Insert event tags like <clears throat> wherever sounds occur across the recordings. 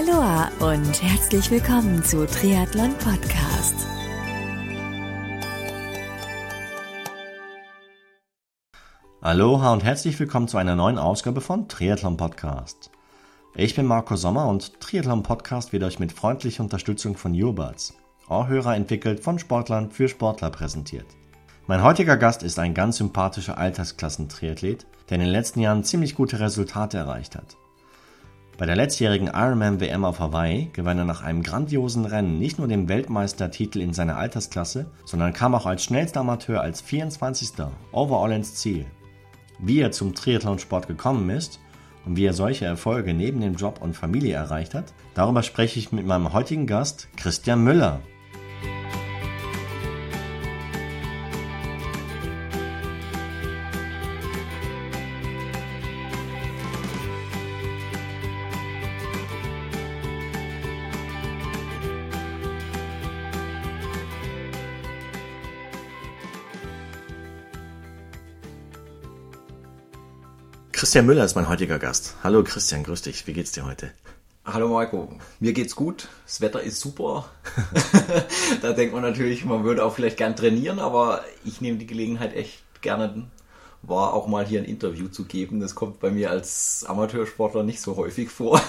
Aloha und herzlich willkommen zu Triathlon Podcast. Aloha und herzlich willkommen zu einer neuen Ausgabe von Triathlon Podcast. Ich bin Marco Sommer und Triathlon Podcast wird euch mit freundlicher Unterstützung von Yourbuds, Ohrhörer entwickelt von Sportlern für Sportler präsentiert. Mein heutiger Gast ist ein ganz sympathischer Altersklassen-Triathlet, der in den letzten Jahren ziemlich gute Resultate erreicht hat. Bei der letztjährigen Ironman WM auf Hawaii gewann er nach einem grandiosen Rennen nicht nur den Weltmeistertitel in seiner Altersklasse, sondern kam auch als schnellster Amateur als 24. overall ins Ziel. Wie er zum Triathlonsport gekommen ist und wie er solche Erfolge neben dem Job und Familie erreicht hat, darüber spreche ich mit meinem heutigen Gast Christian Müller. Christian Müller ist mein heutiger Gast. Hallo Christian, grüß dich. Wie geht's dir heute? Hallo Marco, mir geht's gut. Das Wetter ist super. <laughs> da denkt man natürlich, man würde auch vielleicht gern trainieren, aber ich nehme die Gelegenheit echt gerne war, auch mal hier ein Interview zu geben. Das kommt bei mir als Amateursportler nicht so häufig vor.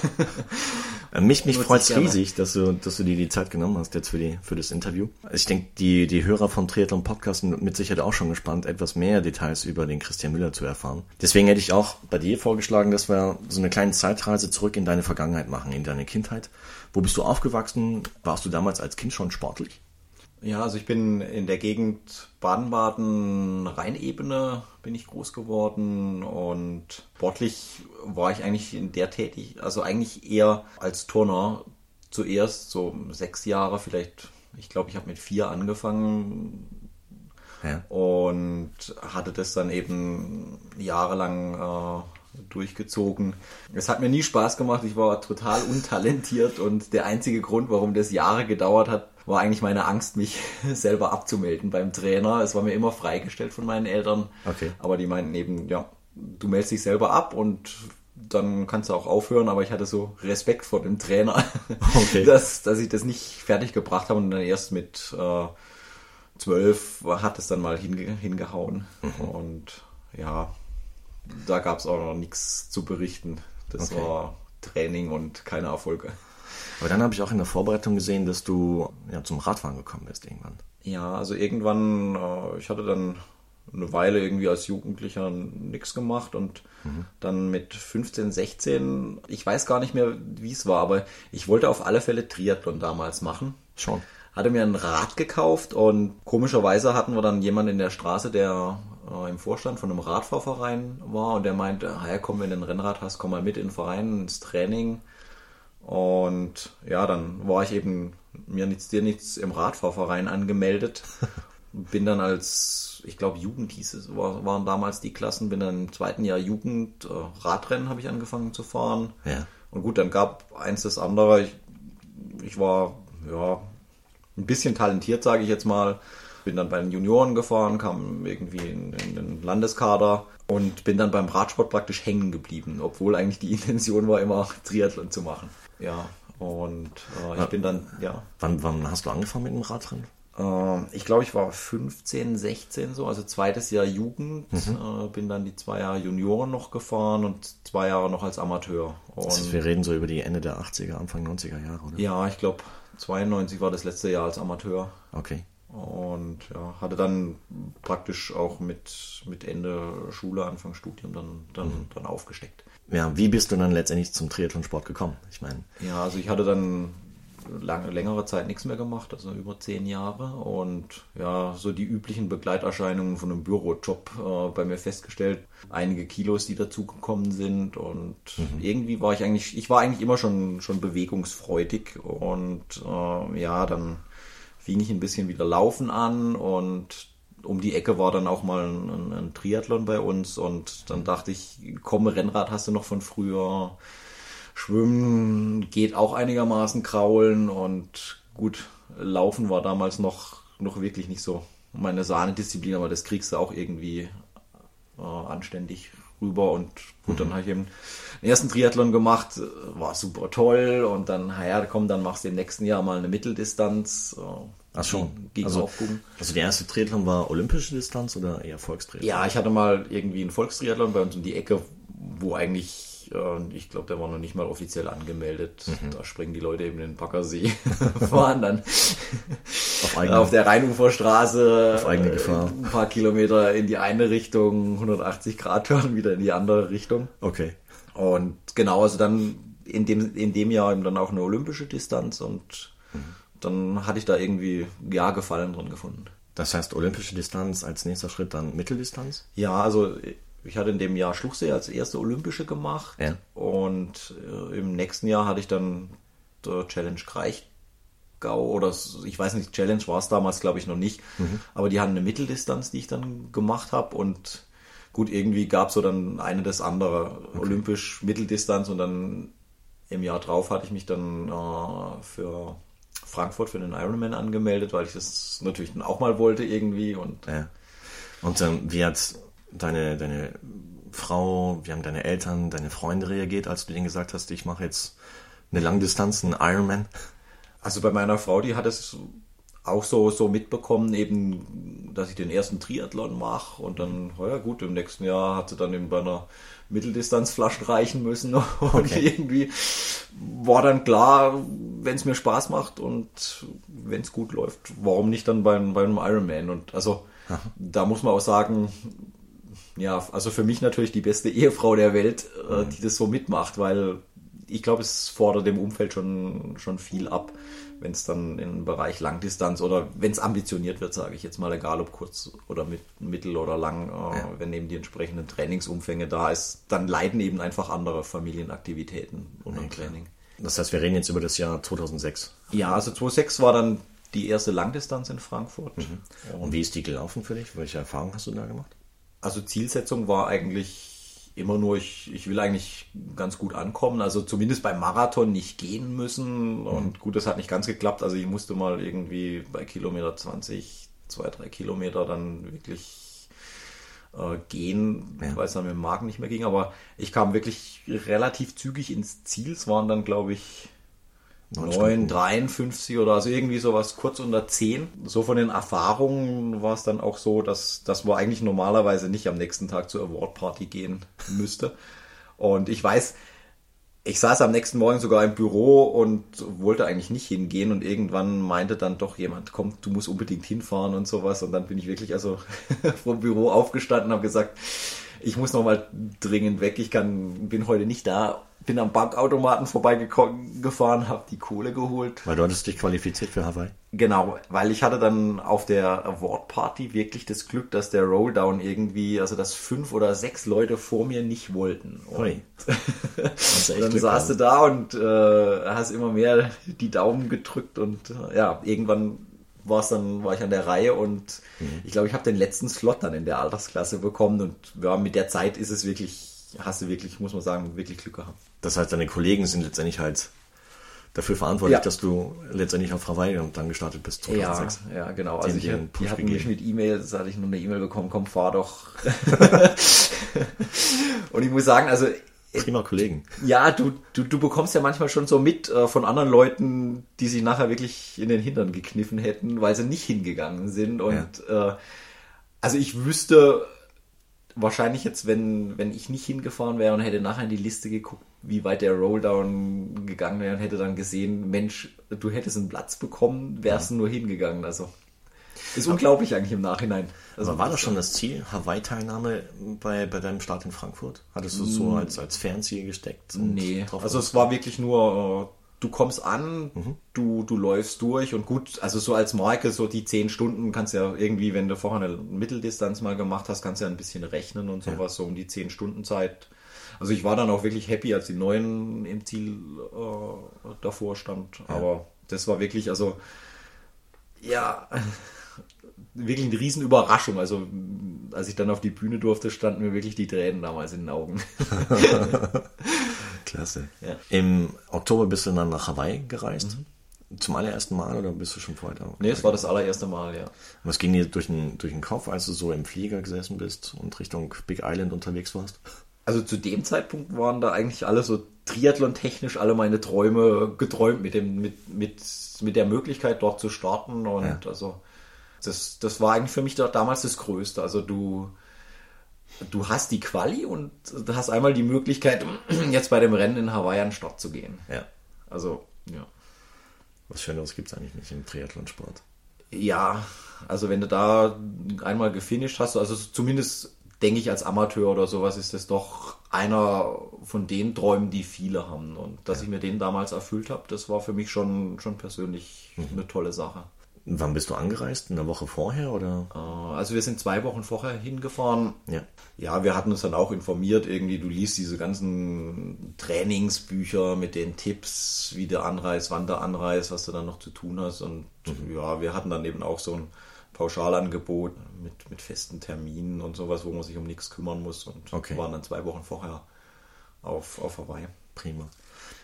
Äh, mich mich freut es riesig, dass du, dass du dir die Zeit genommen hast jetzt für, die, für das Interview. Ich denke, die, die Hörer von Triathlon Podcast sind mit Sicherheit auch schon gespannt, etwas mehr Details über den Christian Müller zu erfahren. Deswegen hätte ich auch bei dir vorgeschlagen, dass wir so eine kleine Zeitreise zurück in deine Vergangenheit machen, in deine Kindheit. Wo bist du aufgewachsen? Warst du damals als Kind schon sportlich? Ja, also ich bin in der Gegend Baden-Baden-Rheinebene bin ich groß geworden und sportlich war ich eigentlich in der tätig, also eigentlich eher als Turner zuerst, so sechs Jahre vielleicht. Ich glaube, ich habe mit vier angefangen ja. und hatte das dann eben jahrelang äh, durchgezogen. Es hat mir nie Spaß gemacht, ich war total untalentiert und der einzige Grund, warum das Jahre gedauert hat, war eigentlich meine Angst, mich <laughs> selber abzumelden beim Trainer. Es war mir immer freigestellt von meinen Eltern. Okay. Aber die meinten eben, ja, du meldest dich selber ab und dann kannst du auch aufhören, aber ich hatte so Respekt vor dem Trainer, <laughs> okay. dass, dass ich das nicht fertig gebracht habe und dann erst mit äh, zwölf hat es dann mal hinge hingehauen. Mhm. Und ja, da gab es auch noch nichts zu berichten. Das okay. war Training und keine Erfolge. Aber dann habe ich auch in der Vorbereitung gesehen, dass du ja, zum Radfahren gekommen bist irgendwann. Ja, also irgendwann, äh, ich hatte dann eine Weile irgendwie als Jugendlicher nichts gemacht und mhm. dann mit 15, 16, ich weiß gar nicht mehr, wie es war, aber ich wollte auf alle Fälle Triathlon damals machen. Schon. Hatte mir ein Rad gekauft und komischerweise hatten wir dann jemanden in der Straße, der äh, im Vorstand von einem Radfahrverein war und der meinte, ah ja, komm, wenn du ein Rennrad hast, komm mal mit in den Verein, ins Training. Und ja, dann war ich eben mir nichts, dir nichts im Radfahrverein angemeldet. <laughs> bin dann als, ich glaube, Jugend hieß es, war, waren damals die Klassen, bin dann im zweiten Jahr Jugend, äh, Radrennen habe ich angefangen zu fahren. Ja. Und gut, dann gab eins das andere. Ich, ich war, ja, ein bisschen talentiert, sage ich jetzt mal. Bin dann bei den Junioren gefahren, kam irgendwie in, in den Landeskader und bin dann beim Radsport praktisch hängen geblieben, obwohl eigentlich die <laughs> Intention war, immer Triathlon zu machen. Ja, und äh, ich ja. bin dann, ja. Wann, wann hast du angefangen mit dem Radrennen? Äh, ich glaube, ich war 15, 16 so, also zweites Jahr Jugend. Mhm. Äh, bin dann die zwei Jahre Junioren noch gefahren und zwei Jahre noch als Amateur. Und das heißt, wir reden so über die Ende der 80er, Anfang 90er Jahre, oder? Ja, ich glaube, 92 war das letzte Jahr als Amateur. Okay. Und ja, hatte dann praktisch auch mit, mit Ende Schule, Anfang Studium dann, dann, mhm. dann aufgesteckt. Ja, wie bist du dann letztendlich zum Triathlonsport gekommen? Ich meine. Ja, also ich hatte dann lange, längere Zeit nichts mehr gemacht, also über zehn Jahre und ja, so die üblichen Begleiterscheinungen von einem Bürojob äh, bei mir festgestellt. Einige Kilos, die dazugekommen sind und mhm. irgendwie war ich eigentlich, ich war eigentlich immer schon, schon bewegungsfreudig und äh, ja, dann fing ich ein bisschen wieder Laufen an und um die Ecke war dann auch mal ein, ein, Triathlon bei uns und dann dachte ich, komm, Rennrad hast du noch von früher. Schwimmen geht auch einigermaßen kraulen und gut, Laufen war damals noch, noch wirklich nicht so meine Sahnedisziplin, aber das kriegst du auch irgendwie äh, anständig rüber und gut, dann habe ich eben den ersten Triathlon gemacht, war super toll und dann, naja, komm, dann machst du im nächsten Jahr mal eine Mitteldistanz. Ach schon. Gegen also, aufgucken. also der erste Triathlon war olympische Distanz oder eher Volkstriathlon? Ja, ich hatte mal irgendwie einen Volkstriathlon bei uns um die Ecke, wo eigentlich, äh, ich glaube, der war noch nicht mal offiziell angemeldet. Da springen die Leute eben in den Baggersee, <laughs> fahren dann Auf eigene- auf der Rheinuferstraße Auf eigene Gefahr. äh, ein paar Kilometer in die eine Richtung, 180 Grad Turn wieder in die andere Richtung. Okay. Und genau, also dann in dem, in dem Jahr eben dann auch eine olympische Distanz und dann hatte ich da irgendwie, ja, Gefallen drin gefunden. Das heißt olympische Distanz als nächster Schritt dann Mitteldistanz? Ja, also ich hatte in dem Jahr Schluchsee als erste olympische gemacht Ja. und äh, im nächsten Jahr hatte ich dann der Challenge Kraichgau oder ich weiß nicht, Challenge war es damals glaube ich noch nicht, aber die hatten eine Mitteldistanz, die ich dann gemacht habe und gut, irgendwie gab so dann eine das andere, olympisch Mitteldistanz und dann im Jahr drauf hatte ich mich dann äh, für Frankfurt für den Ironman angemeldet, weil ich das natürlich dann auch mal wollte irgendwie und Ja. Und ähm, wie hat deine, deine Frau, wie haben deine Eltern, deine Freunde reagiert, als du denen gesagt hast, ich mache jetzt eine Langdistanz, einen Ironman? Also bei meiner Frau, die hat es auch so, so mitbekommen, eben, dass ich den ersten Triathlon mache und dann, oh ja gut, im nächsten Jahr hat sie dann eben bei einer Mitteldistanz Flaschen reichen müssen <laughs> und Okay. irgendwie war dann klar, wenn es mir Spaß macht und wenn es gut läuft, warum nicht dann beim, beim Ironman und also da muss man auch sagen, ja, also für mich natürlich die beste <laughs> Ehefrau der Welt, äh, die das so mitmacht, weil ich glaube, es fordert dem Umfeld schon, schon viel ab, wenn es dann im Bereich Langdistanz oder wenn es ambitioniert wird, sage ich jetzt mal, egal ob kurz oder mit, mittel oder lang, äh, wenn eben die entsprechenden Trainingsumfänge da ist, dann leiden eben einfach andere Familienaktivitäten unter dem Training. Das heißt, wir reden jetzt über das Jahr 2006. Ja, also 2.6 war dann die erste Langdistanz in Frankfurt. Und wie ist die gelaufen für dich? Welche Erfahrungen hast du da gemacht? Also Zielsetzung war eigentlich immer nur, ich, ich will eigentlich ganz gut ankommen. Also zumindest beim Marathon nicht gehen müssen. Und gut, das hat nicht ganz geklappt. Also ich musste mal irgendwie bei Kilometer 20, zwei, drei Kilometer dann wirklich äh, gehen, Ja. weil es dann mit dem Magen nicht mehr ging. Aber ich kam wirklich relativ zügig ins Ziel. Es waren dann, glaube ich, Neun 9, Stunden. 53 oder also irgendwie sowas kurz unter 10. So von den Erfahrungen war es dann auch so, dass, dass man eigentlich normalerweise nicht am nächsten Tag zur Award-Party gehen müsste. Und ich weiß, ich saß am nächsten Morgen sogar im Büro und wollte eigentlich nicht hingehen und irgendwann meinte dann doch jemand, komm, du musst unbedingt hinfahren und sowas. Und dann bin ich wirklich also <laughs> vom Büro aufgestanden und habe gesagt, ich muss noch mal dringend weg, ich kann, bin heute nicht da. Bin am Bankautomaten vorbeigefahren, habe die Kohle geholt. Weil du hattest dich qualifiziert für Hawaii. Genau, weil ich hatte dann auf der Award Party wirklich das Glück, dass der Rolldown irgendwie, also dass fünf oder sechs Leute vor mir nicht wollten. Und <laughs> du dann Glück saß du gehabt. da und äh, hast immer mehr die Daumen gedrückt und äh, ja, irgendwann war es dann, war ich an der Reihe und Mhm. ich glaube, ich habe den letzten Slot dann in der Altersklasse bekommen und ja, mit der Zeit ist es wirklich, hast du wirklich, muss man sagen, wirklich Glück gehabt. Das heißt, deine Kollegen sind letztendlich halt dafür verantwortlich, Ja. dass du letztendlich auf Hawaii und dann gestartet bist 2006. Ja, ja, genau. Den- Also ich, die hatten mich mit E-Mails, hatte ich nur eine E-Mail bekommen, komm, fahr doch. <laughs> und ich muss sagen, also Prima Kollegen. ja, du, du, du bekommst ja manchmal schon so mit äh, von anderen Leuten, die sich nachher wirklich in den Hintern gekniffen hätten, weil sie nicht hingegangen sind. Und äh, also ich wüsste wahrscheinlich jetzt, wenn, wenn ich nicht hingefahren wäre und hätte nachher in die Liste geguckt, wie weit der Rolldown gegangen wäre und hätte dann gesehen, Mensch, du hättest einen Platz bekommen, wärst du nur hingegangen. Also ist unglaublich eigentlich im Nachhinein. Also Aber war das schon das Ziel, Hawaii-Teilnahme bei, bei deinem Start in Frankfurt? Hattest du es so als, als Fernziel gesteckt? Nee, also es war wirklich nur, äh, du kommst an, Mhm. du, du läufst durch und gut, also so als Marke, so die zehn Stunden kannst ja irgendwie, wenn du vorher eine Mitteldistanz mal gemacht hast, kannst ja ein bisschen rechnen und sowas, so um die zehn Stunden Zeit. Also ich war dann auch wirklich happy, als die neuen im Ziel äh, davor stand, aber das war wirklich, also ja, <laughs> wirklich eine riesen Überraschung. Also als ich dann auf die Bühne durfte, standen mir wirklich die Tränen damals in den Augen. <laughs> <laughs> Klasse. Ja. Im Oktober bist du dann nach Hawaii gereist. Zum allerersten Mal oder bist du schon vorher da? Nee, es war das allererste Mal, ja. Was ging dir durch den, durch den Kopf, als du so im Flieger gesessen bist und Richtung Big Island unterwegs warst? Also zu dem Zeitpunkt waren da eigentlich alle so Triathlon-technisch alle meine Träume geträumt mit dem, mit, mit, mit der Möglichkeit dort zu starten und ja. also das, das war eigentlich für mich da, damals das Größte. Also du, du hast die Quali und du hast einmal die Möglichkeit, <clears throat> jetzt bei dem Rennen in Hawaii an den Start zu gehen. Ja. Also, ja. Was Schöneres gibt es eigentlich nicht im Triathlonsport. Ja, also wenn du da einmal gefinisht hast, also zumindest denke ich als Amateur oder sowas ist das doch einer von den Träumen, die viele haben. Und dass ja. ich mir den damals erfüllt habe, das war für mich schon, schon persönlich mhm. eine tolle Sache. Wann bist du angereist? Eine Woche vorher oder? Äh, also wir sind zwei Wochen vorher hingefahren. Ja. Ja, wir hatten uns dann auch informiert. Irgendwie, du liest diese ganzen Trainingsbücher mit den Tipps, wie der anreist, wann der anreist, was du dann noch zu tun hast. Und mhm. ja, wir hatten dann eben auch so ein Pauschalangebot mit, mit festen Terminen und sowas, wo man sich um nichts kümmern muss. Und okay. waren dann zwei Wochen vorher auf, auf Hawaii. Prima.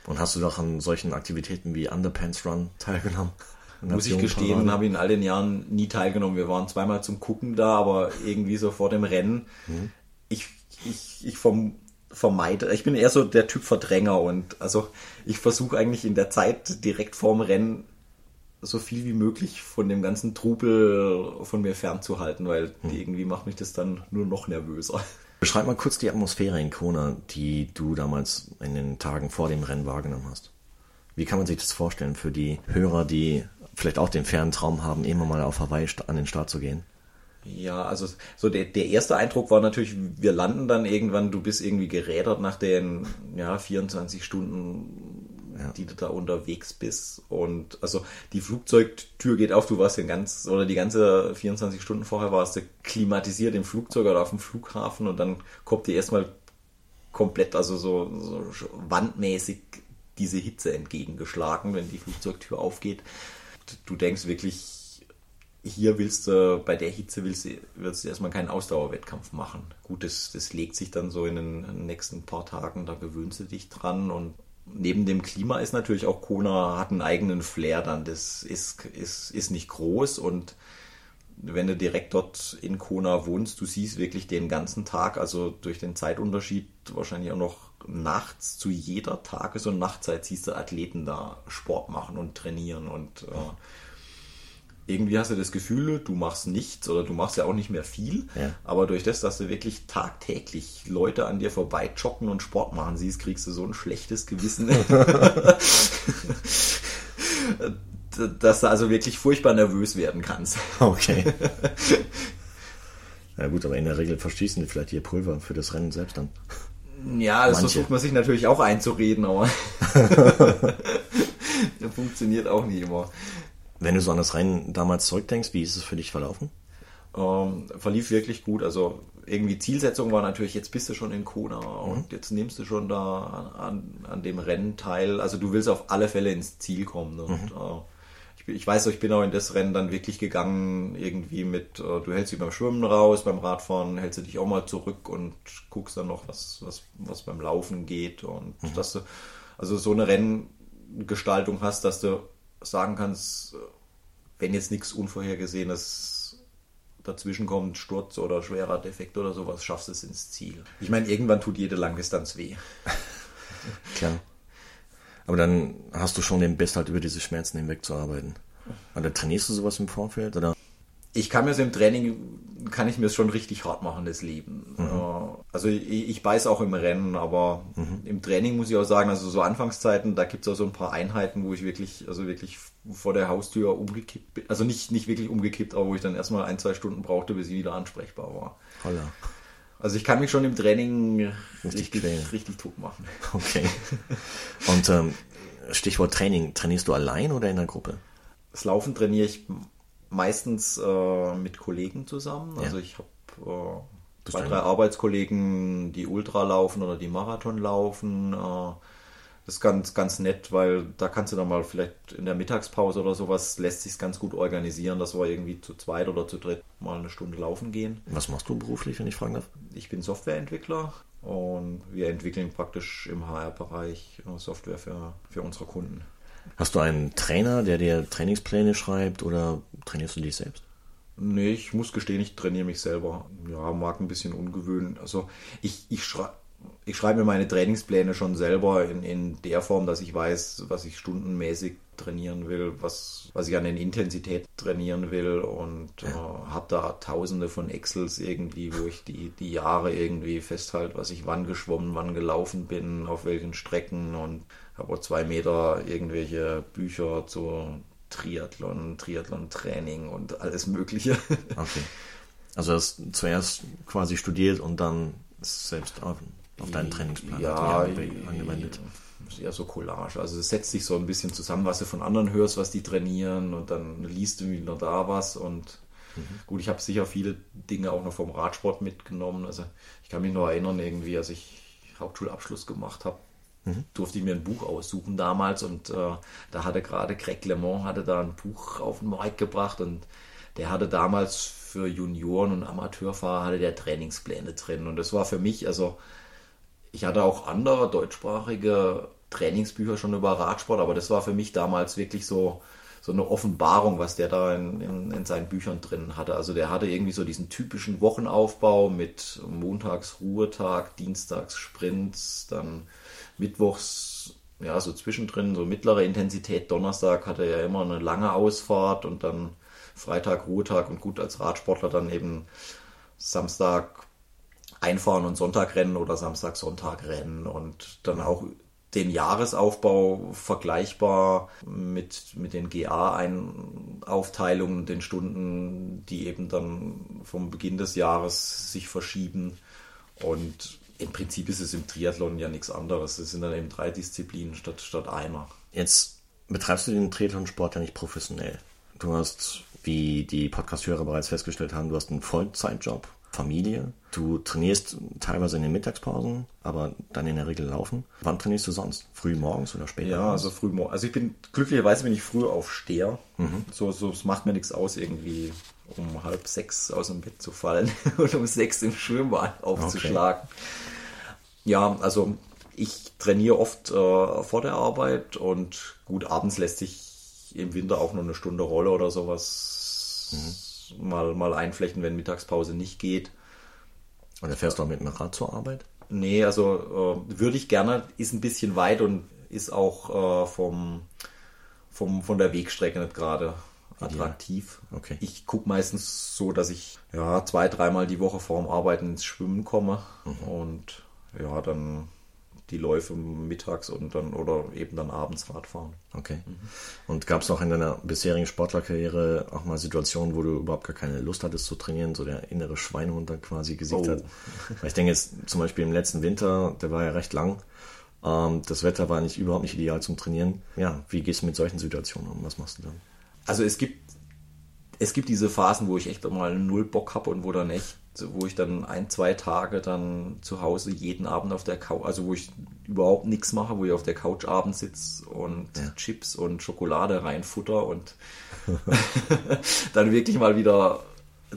Und hast du doch an solchen Aktivitäten wie Underpants Run teilgenommen? <laughs> Muss ich gestehen, habe ich in all den Jahren nie teilgenommen. Wir waren zweimal zum Gucken da, aber irgendwie so vor dem Rennen. Mhm. Ich, ich, ich vom, vermeide, ich bin eher so der Typ Verdränger und also ich versuche eigentlich in der Zeit direkt vorm Rennen so viel wie möglich von dem ganzen Trubel von mir fernzuhalten, weil mhm. irgendwie macht mich das dann nur noch nervöser. Beschreib mal kurz die Atmosphäre in Kona, die du damals in den Tagen vor dem Rennen wahrgenommen hast. Wie kann man sich das vorstellen für die Hörer, die vielleicht auch den fernen Traum haben, immer mal auf Hawaii an den Start zu gehen? Ja, also so der, der erste Eindruck war natürlich, wir landen dann irgendwann, du bist irgendwie gerädert nach den ja, 24 Stunden, ja. die du da unterwegs bist. Und also die Flugzeugtür geht auf, du warst den ganz, oder die ganze 24 Stunden vorher warst du klimatisiert im Flugzeug oder auf dem Flughafen und dann kommt dir erstmal komplett, also so, so wandmäßig diese Hitze entgegengeschlagen, wenn die Flugzeugtür aufgeht du denkst wirklich, hier willst du, bei der Hitze willst du, willst du erstmal keinen Ausdauerwettkampf machen. Gut, das, das legt sich dann so in den nächsten paar Tagen, da gewöhnst du dich dran und neben dem Klima ist natürlich auch Kona hat einen eigenen Flair dann. Das ist, ist, ist nicht groß und wenn du direkt dort in Kona wohnst, du siehst wirklich den ganzen Tag, also durch den Zeitunterschied wahrscheinlich auch noch nachts zu jeder Tages- und Nachtzeit siehst du Athleten da Sport machen und trainieren und äh, irgendwie hast du das Gefühl, du machst nichts oder du machst ja auch nicht mehr viel, ja. aber durch das, dass du wirklich tagtäglich Leute an dir vorbei joggen und Sport machen siehst, kriegst du so ein schlechtes Gewissen. <laughs> dass du also wirklich furchtbar nervös werden kannst. Okay. <laughs> Ja gut, aber in der Regel verschießen die vielleicht ihr Pulver für das Rennen selbst dann. Ja, das Manche. versucht man sich natürlich auch einzureden, aber <laughs> das funktioniert auch nicht immer. Wenn du so an das Rennen damals zurückdenkst, wie ist es für dich verlaufen? Ähm, verlief wirklich gut. Also irgendwie Zielsetzung war natürlich, jetzt bist du schon in Kona mhm. und jetzt nimmst du schon da an, an, dem Rennen teil. Also du willst auf alle Fälle ins Ziel kommen. Und, mhm. äh, ich weiß, ich bin auch in das Rennen dann wirklich gegangen, irgendwie mit, äh, du hältst dich beim Schwimmen raus, beim Radfahren hältst du dich auch mal zurück und guckst dann noch, was, was, was beim Laufen geht und mhm. dass du also so eine Renngestaltung hast, dass du sagen kannst, wenn jetzt nichts Unvorhergesehenes dazwischen kommt, Sturz oder schwerer Defekt oder sowas, schaffst du es ins Ziel. Ich meine, irgendwann tut jede Langdistanz weh. <laughs> Klar. Aber dann hast du schon den Biss halt über diese Schmerzen hinweg zu arbeiten. Oder trainierst du sowas im Vorfeld? Oder? Ich kann mir so im Training, kann ich mir schon richtig hart machen, das Leben. Mhm. Also ich, ich beiß auch im Rennen, aber mhm. im Training muss ich auch sagen, also so Anfangszeiten, da gibt es auch so ein paar Einheiten, wo ich wirklich, also wirklich vor der Haustür umgekippt bin. Also nicht, nicht wirklich umgekippt, aber wo ich dann erstmal ein, zwei Stunden brauchte, bis ich wieder ansprechbar war. Holla. Also ich kann mich schon im Training richtig, richtig tot machen. Okay. Und ähm, Stichwort Training, trainierst du allein oder in der Gruppe? Das Laufen trainiere ich meistens äh, mit Kollegen zusammen. Also ich habe äh, zwei, drei Arbeitskollegen, die Ultra laufen oder die Marathon laufen. Äh, das ist ganz, ganz nett, weil da kannst du dann mal vielleicht in der Mittagspause oder sowas lässt sich ganz gut organisieren, dass wir irgendwie zu zweit oder zu dritt mal eine Stunde laufen gehen. Was machst du beruflich, wenn ich fragen darf? Ich bin Softwareentwickler und wir entwickeln praktisch im HR-Bereich Software für, für unsere Kunden. Hast du einen Trainer, der dir Trainingspläne schreibt oder trainierst du dich selbst? Nee, ich muss gestehen, ich trainiere mich selber. Ja, mag ein bisschen ungewöhnlich. Also ich, ich schreibe ich schreibe mir meine Trainingspläne schon selber in, in der Form, dass ich weiß, was ich stundenmäßig trainieren will, was, was ich an den Intensität trainieren will und ja. äh, habe da tausende von Excels irgendwie, wo ich die, die Jahre irgendwie festhalte, was ich wann geschwommen, wann gelaufen bin, auf welchen Strecken und habe auch zwei Meter irgendwelche Bücher zu Triathlon, Triathlon-Training und alles Mögliche. Okay. Also hast zuerst quasi studiert und dann selbst auf, auf deinen Trainingsplan ja, angewendet. Ja, so Collage. Also es setzt sich so ein bisschen zusammen, was du von anderen hörst, was die trainieren und dann liest du wieder da was und mhm. gut, ich habe sicher viele Dinge auch noch vom Radsport mitgenommen. Also ich kann mich nur erinnern, irgendwie, als ich Hauptschulabschluss gemacht habe, mhm. durfte ich mir ein Buch aussuchen damals und äh, da hatte gerade Greg LeMond hatte da ein Buch auf den Markt gebracht und der hatte damals für Junioren und Amateurfahrer hatte der Trainingspläne drin. Und das war für mich, also ich hatte auch andere deutschsprachige Trainingsbücher schon über Radsport, aber das war für mich damals wirklich so, so eine Offenbarung, was der da in, in, in, seinen Büchern drin hatte. Also der hatte irgendwie so diesen typischen Wochenaufbau mit Montags Ruhetag, Dienstags Sprints, dann Mittwochs, ja, so zwischendrin, so mittlere Intensität. Donnerstag hatte er immer eine lange Ausfahrt und dann Freitag Ruhetag und gut als Radsportler dann eben Samstag einfahren und Sonntag rennen oder Samstag, Sonntag rennen und dann auch den Jahresaufbau vergleichbar mit, mit den GA-Aufteilungen, den Stunden, die eben dann vom Beginn des Jahres sich verschieben. Und im Prinzip ist es im Triathlon ja nichts anderes. Es sind dann eben drei Disziplinen statt, statt einer. Jetzt betreibst du den Triathlon-Sport ja nicht professionell. Du hast wie die Podcast-Hörer bereits festgestellt haben, du hast einen Vollzeitjob, Familie. Du trainierst teilweise in den Mittagspausen, aber dann in der Regel laufen. Wann trainierst du sonst? Früh morgens oder später? Ja, also früh morgens. Also ich bin glücklicherweise bin ich früh aufsteher. Mhm. So, so es macht mir nichts aus, irgendwie um halb sechs aus dem Bett zu fallen <laughs> und um sechs im Schwimmbad aufzuschlagen. Okay. Ja, also ich trainiere oft äh, vor der Arbeit und gut, abends lässt sich im Winter auch nur eine Stunde Rolle oder sowas mhm. Mal, mal einflechten, wenn Mittagspause nicht geht. Und dann fährst du auch mit dem Rad zur Arbeit? Nee, also äh, würde ich gerne, ist ein bisschen weit und ist auch äh, vom, vom, von der Wegstrecke nicht gerade attraktiv. Okay. Ich gucke meistens so, dass ich ja zwei, dreimal die Woche vorm Arbeiten ins Schwimmen komme mhm. und ja, dann die Läufe mittags und dann oder eben dann abends Radfahren. Okay. Mhm. Und gab es auch in deiner bisherigen Sportlerkarriere auch mal Situationen, wo du überhaupt gar keine Lust hattest zu trainieren, so der innere Schweinehund dann quasi gesiegt oh. hat? Weil ich denke jetzt zum Beispiel im letzten Winter, der war ja recht lang. Ähm, das Wetter war nicht überhaupt nicht ideal zum Trainieren. Ja, wie gehst du mit solchen Situationen um? Was machst du dann? Also es gibt es gibt diese Phasen, wo ich echt mal null Bock habe und wo dann echt wo ich dann ein, zwei Tage dann zu Hause jeden Abend auf der Couch, also wo ich überhaupt nichts mache, wo ich auf der Couch abends sitze und ja. Chips und Schokolade reinfutter und <laughs> <laughs> dann wirklich mal wieder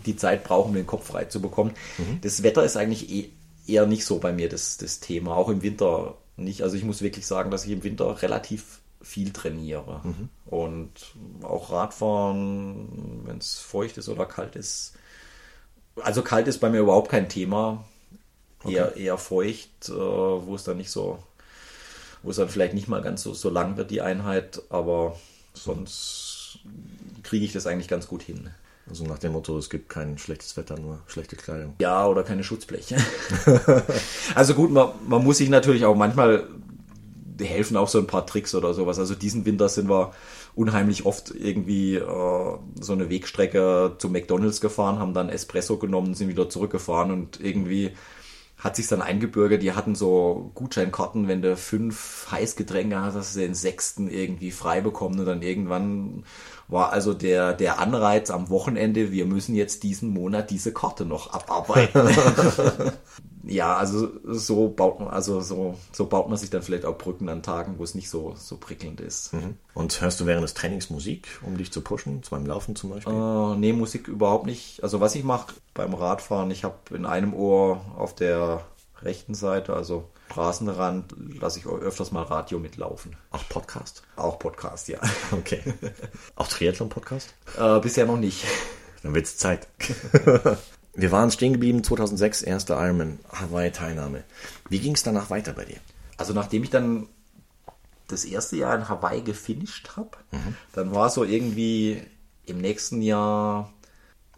die Zeit brauchen, den Kopf frei zu bekommen. Mhm. Das Wetter ist eigentlich eh, eher nicht so bei mir das, das Thema, auch im Winter nicht. Also ich muss wirklich sagen, dass ich im Winter relativ viel trainiere. Mhm. Und auch Radfahren, wenn es feucht ist oder kalt ist, also kalt ist bei mir überhaupt kein Thema. Okay. Eher, eher feucht, äh, wo es dann nicht so, wo es dann vielleicht nicht mal ganz so, so lang wird, die Einheit, aber sonst kriege ich das eigentlich ganz gut hin. Also nach dem Motto, es gibt kein schlechtes Wetter, nur schlechte Kleidung. Ja, oder keine Schutzbleche. <laughs> also gut, man, man muss sich natürlich auch manchmal helfen auch so ein paar Tricks oder sowas. Also diesen Winter sind wir unheimlich oft irgendwie äh, so eine Wegstrecke zu McDonalds gefahren, haben dann Espresso genommen, sind wieder zurückgefahren und irgendwie hat sich dann eingebürgert, die hatten so Gutscheinkarten, wenn du fünf Heißgetränke hast, hast du den sechsten irgendwie frei bekommen und dann irgendwann war also der, der Anreiz am Wochenende, wir müssen jetzt diesen Monat diese Karte noch abarbeiten. <laughs> <laughs> ja, also so baut man, also so, so baut man sich dann vielleicht auch Brücken an Tagen, wo es nicht so, so prickelnd ist. Mhm. Und hörst du während des Trainings Musik, um dich zu pushen, beim Laufen zum Beispiel? Äh, nee, Musik überhaupt nicht. Also was ich mache beim Radfahren, ich habe in einem Ohr auf der rechten Seite, also Straßenrand, lasse ich öfters mal Radio mitlaufen. Auch Podcast? Auch Podcast, ja. <laughs> Okay. Auch Triathlon-Podcast? Äh, bisher noch nicht. Dann wird es Zeit. <laughs> wir waren stehen geblieben, 2006, erste Ironman, Hawaii-Teilnahme. Wie ging es danach weiter bei dir? Also nachdem ich dann das erste Jahr in Hawaii gefinisht habe, mhm. dann war so irgendwie im nächsten Jahr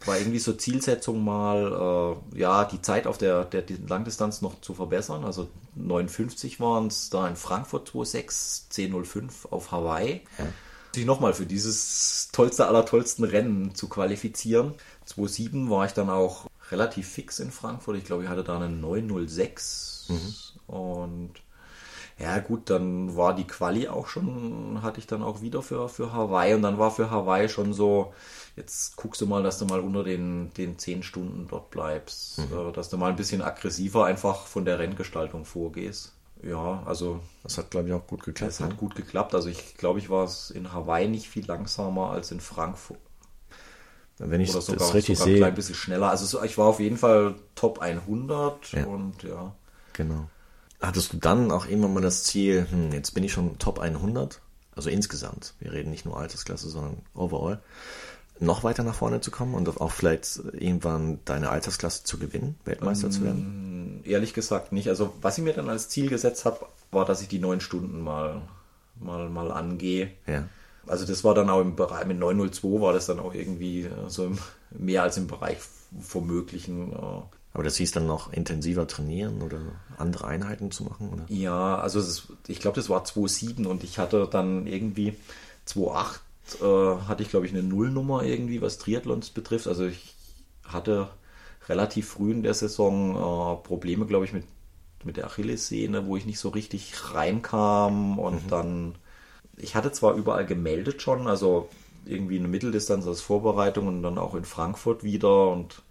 war irgendwie so Zielsetzung mal, äh, ja, die Zeit auf der, der Langdistanz noch zu verbessern. Also 59 waren es da in Frankfurt 2,6, 10,05 auf Hawaii. Ja. Sich nochmal für dieses tollste aller tollsten Rennen zu qualifizieren. 2,7 war ich dann auch relativ fix in Frankfurt. Ich glaube, ich hatte da eine 9,06 mhm. und ja gut, dann war die Quali auch schon, hatte ich dann auch wieder für, für Hawaii und dann war für Hawaii schon so, jetzt guckst du mal, dass du mal unter den, den 10 Stunden dort bleibst, mhm. Äh, dass du mal ein bisschen aggressiver einfach von der Renngestaltung vorgehst. Ja, also. Das hat, glaube ich, auch gut geklappt. Das ne? hat gut geklappt. Also ich glaube, ich war es in Hawaii nicht viel langsamer als in Frankfurt. Wenn ich Oder sogar, das richtig sogar sehe. ein klein bisschen schneller. Also ich war auf jeden Fall Top 100 ja. und ja. Genau. Hattest du dann auch irgendwann mal das Ziel, hm, jetzt bin ich schon Top 100, also insgesamt, wir reden nicht nur Altersklasse, sondern overall, noch weiter nach vorne zu kommen und auch vielleicht irgendwann deine Altersklasse zu gewinnen, Weltmeister ähm, zu werden? Ähm, ehrlich gesagt nicht. Also was ich mir dann als Ziel gesetzt habe, war, dass ich die neun Stunden mal, mal, mal angehe. Ja. Also das war dann auch im Bereich, mit 902 war das dann auch irgendwie so im, mehr als im Bereich vom Möglichen. Äh, aber das hieß dann noch intensiver trainieren oder andere Einheiten zu machen? Oder? Ja, also ist, ich glaube, das war 2,7 und ich hatte dann irgendwie 2,8 äh, hatte ich, glaube ich, eine Nullnummer irgendwie, was Triathlons betrifft. Also ich hatte relativ früh in der Saison äh, Probleme, glaube ich, mit, mit der Achillessehne, wo ich nicht so richtig reinkam und mhm. dann, ich hatte zwar überall gemeldet schon, also irgendwie eine Mitteldistanz als Vorbereitung und dann auch in Frankfurt wieder und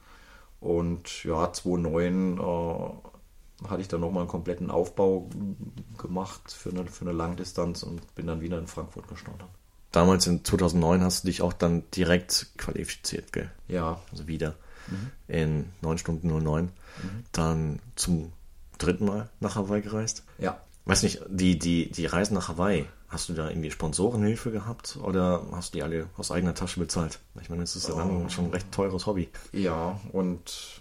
und ja, 2009 äh, hatte ich dann nochmal einen kompletten Aufbau gemacht für eine, für eine Langdistanz und bin dann wieder in Frankfurt gestartet. Damals in 2009 hast du dich auch dann direkt qualifiziert, gell? Ja. Also wieder mhm. in 9 Stunden 09. Mhm. Dann zum dritten Mal nach Hawaii gereist. Ja. Weiß nicht, die, die, die Reisen nach Hawaii, Hast du da irgendwie Sponsorenhilfe gehabt oder hast du die alle aus eigener Tasche bezahlt? Ich meine, es ist ja dann oh. schon ein recht teures Hobby. Ja, und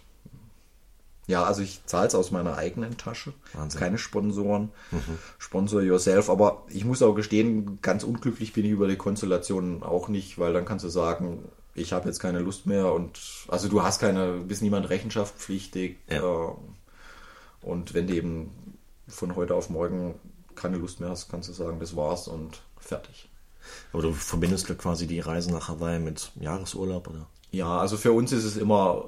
ja, also ich zahle es aus meiner eigenen Tasche. Wahnsinn. Keine Sponsoren. Mhm. Sponsor yourself. Aber ich muss auch gestehen, ganz unglücklich bin ich über die Konstellation auch nicht, weil dann kannst du sagen, ich habe jetzt keine Lust mehr und also du hast keine, bist niemand rechenschaftspflichtig. Ja. Äh, und wenn du eben von heute auf morgen keine Lust mehr hast, kannst du sagen, das war's und fertig. Aber du verbindest ja quasi die Reise nach Hawaii mit Jahresurlaub, oder? Ja, also für uns ist es immer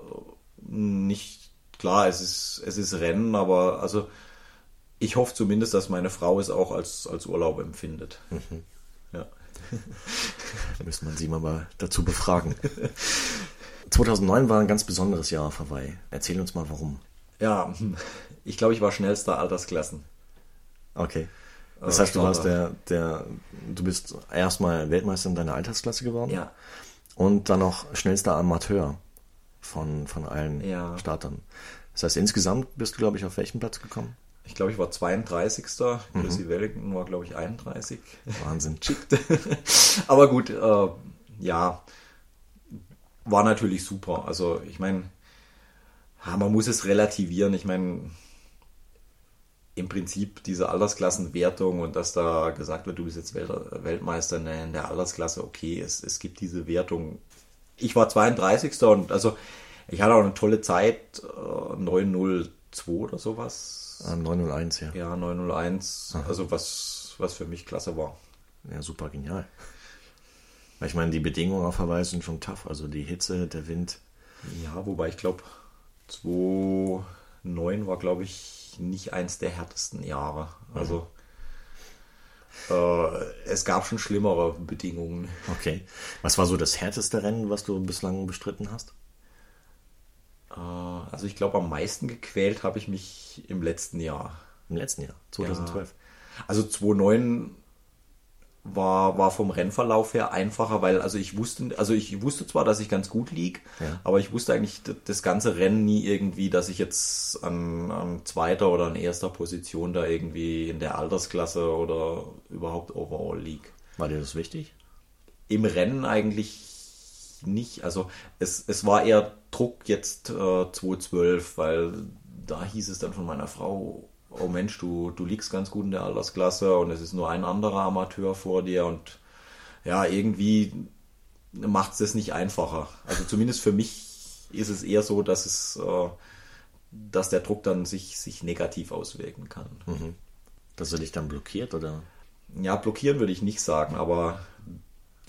nicht klar, es ist, es ist Rennen, aber also ich hoffe zumindest, dass meine Frau es auch als, als Urlaub empfindet. Mhm. Ja. <laughs> da müsste man sie mal dazu befragen. 2009 war ein ganz besonderes Jahr auf Hawaii. Erzähl uns mal warum. Ja, <laughs> ich glaube, ich war schnellster Altersklassen. Okay. Das heißt, du warst der, der, du bist erstmal Weltmeister in deiner Altersklasse geworden. Ja. Und dann noch schnellster Amateur von, von allen ja. Startern. Das heißt, insgesamt bist du, glaube ich, auf welchen Platz gekommen? Ich glaube, ich war 32. Mhm. Chrissy Wellington war, glaube ich, 31. Wahnsinn. <laughs> Aber gut, äh, ja, war natürlich super. Also, ich meine, man muss es relativieren. Ich meine, im Prinzip diese Altersklassenwertung und dass da gesagt wird, du bist jetzt Weltmeister in der Altersklasse, okay, es, es gibt diese Wertung. Ich war 32. und also ich hatte auch eine tolle Zeit, 902 äh, oder sowas. 901, ja. Ja, 901, Aha. also was, was für mich klasse war. Ja, super genial. Ich meine, die Bedingungen auf Hawaii sind schon tough, also die Hitze, der Wind. Ja, wobei ich glaube, 2009 war, glaube ich, nicht eins der härtesten Jahre. Also es gab schon schlimmere Bedingungen. Okay. Was war so das härteste Rennen, was du bislang bestritten hast? Äh, also ich glaube, am meisten gequält habe ich mich im letzten Jahr. Im letzten Jahr, 2012. Ja. Also 2009 war, war vom Rennverlauf her einfacher, weil also ich wusste, also ich wusste zwar, dass ich ganz gut lieg, ja. aber ich wusste eigentlich das ganze Rennen nie irgendwie, dass ich jetzt an, an zweiter oder an erster Position da irgendwie in der Altersklasse oder überhaupt overall lieg. War dir das wichtig? Im Rennen eigentlich nicht. Also es, es war eher Druck jetzt äh, 2012, weil da hieß es dann von meiner Frau, oh Mensch, du, du liegst ganz gut in der Altersklasse und es ist nur ein anderer Amateur vor dir und ja, irgendwie macht es das nicht einfacher. Also zumindest für mich ist es eher so, dass es, äh, dass der Druck dann sich, sich negativ auswirken kann. Mhm. Dass er dich dann blockiert oder? Ja, blockieren würde ich nicht sagen, aber